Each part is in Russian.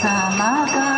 Samada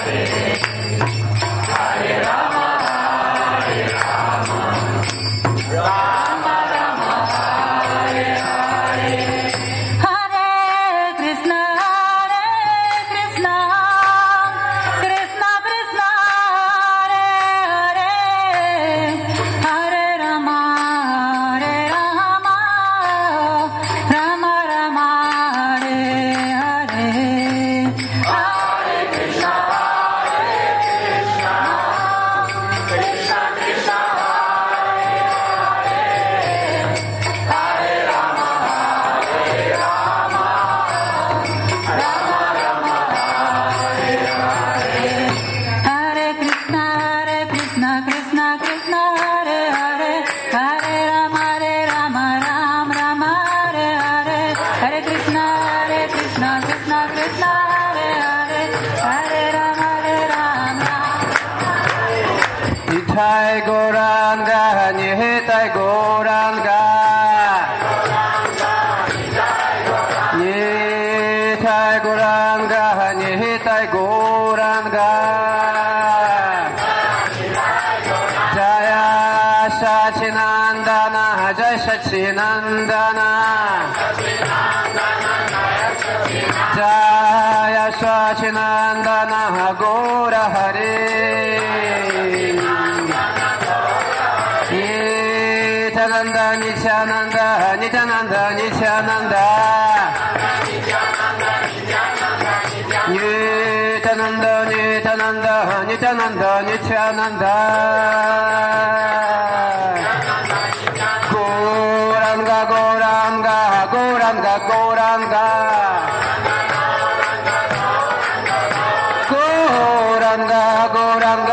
Amen. Sachinandan जय सचिनन्दन जय सचिनन्दन गौर हरे नित्यानन्द नित्यानन्द नित्यानन्द नित्यानन्द नित्यानन्द नित्यानन्द नित्यानन्द नित्यानन्द அங்க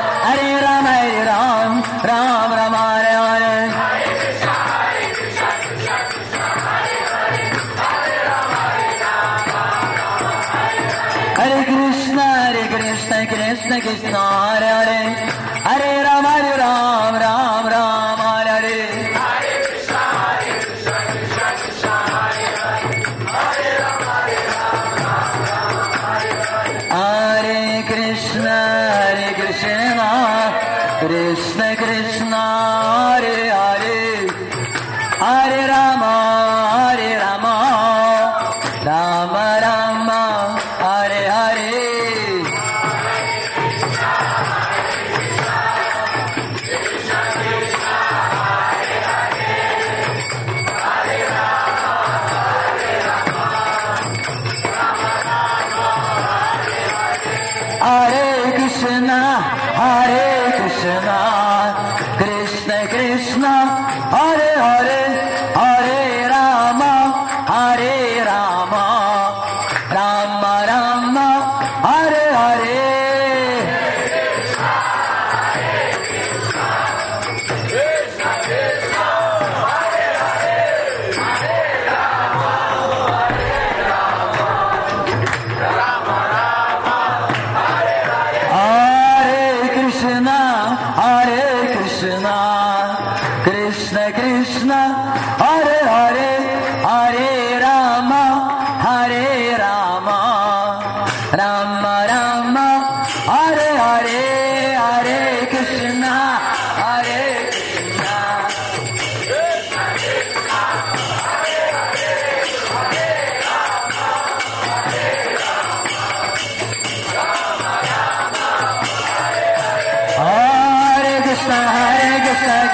Hare Rama.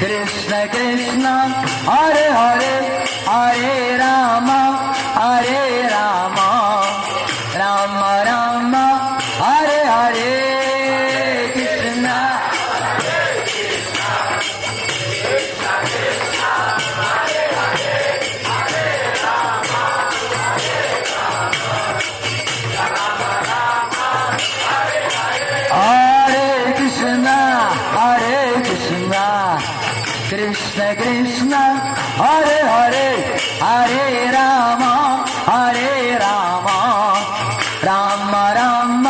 कृष्ण कृष्ण हरे Hare Parama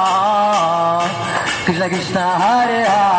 Krishna, Hare Hare,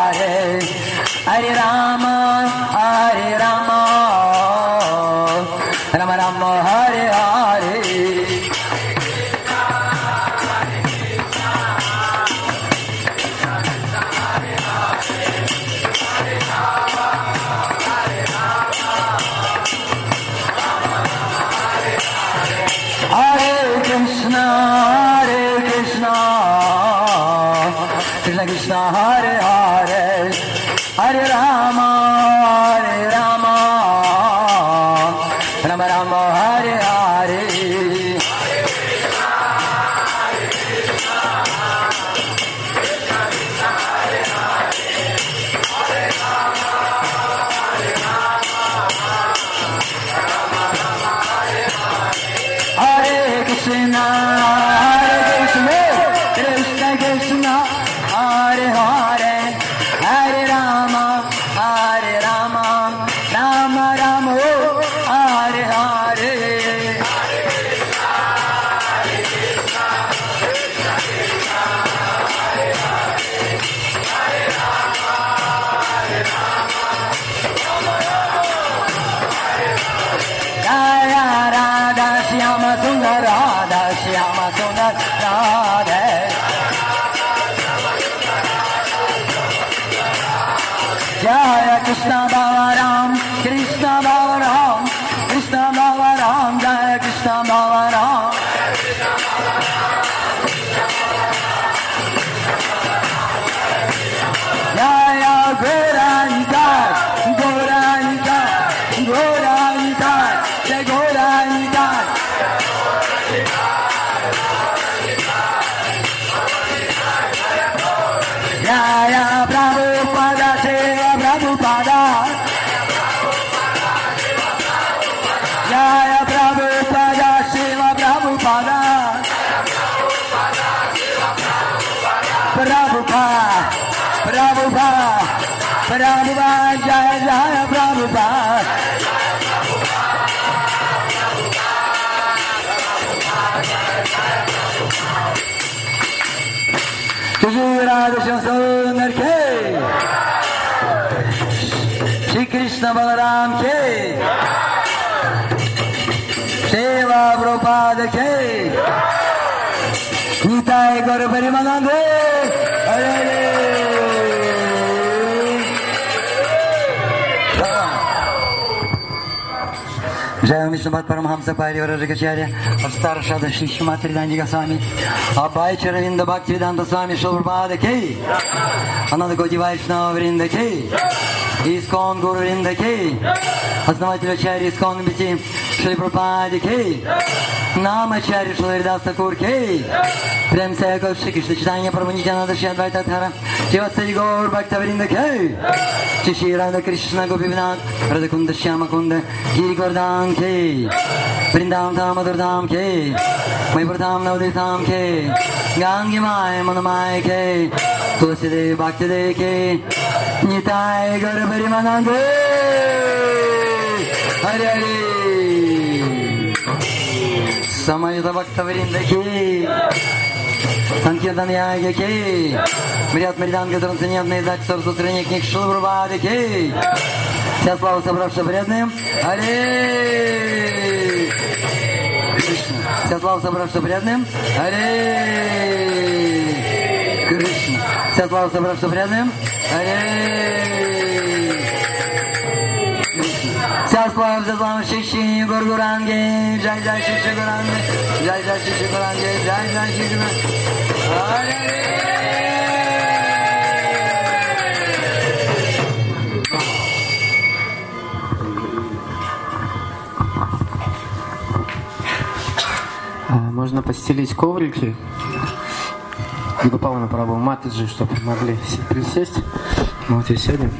Ram हरे Hare Krishna Radishan Sarun K. Shri Krishna Balaram K. Seva Prabhupada K. Nitai Gauru Parimanande. Hare Hare. Уважаемый Мишнабад Парамхамса Пайривара Жакачарья, Астар Шада Шишма Тридандига Свами, Абай Чаравинда Бхактивиданта Свами Шилбрабада Кей, Ананда Годи Вайшнава Вринда Кей, Искон Гуру Вринда Кей, основатель Ачарьи Искон Бити, श्री प्रपाद के नामाचार्य श्री हरिदास ठाकुर के प्रेम से श्री कृष्ण चैतन्य प्रभु नित्यानंद श्री अद्वैत धारा शिव श्री गौर भक्त वृंद के श्री राधा कृष्ण गोपीनाथ राधा कुंद श्याम कुंद गिरी गोरधाम के वृंदावन धाम मधुर धाम के मणिपुर धाम नवदीप धाम के गांगी माय मनमाय के तुलसी देव भक्ति देव के निताय गर परिमानंद हरे हरे ಸಮಯದ ಭಕ್ತವರಿಂದಕ್ಕೆ Санкиртан Ягеки, Мрят Мританка Трансцендентный Дак Сарсутренник Никшил Врубадики. Вся слава собравшим вредным. Али! Кришна. Вся слава собравшим вредным. Али! Кришна. Вся слава собравшим вредным. Али! Слав за слав Шиши Гургуранге, Джай Джай Шиши Гуранге, Джай Джай Шиши Гуранге, Джай Джай Шиши А, Можно постелить коврики. Либо Павла направо матаджи, чтобы могли присесть. Вот и сядем.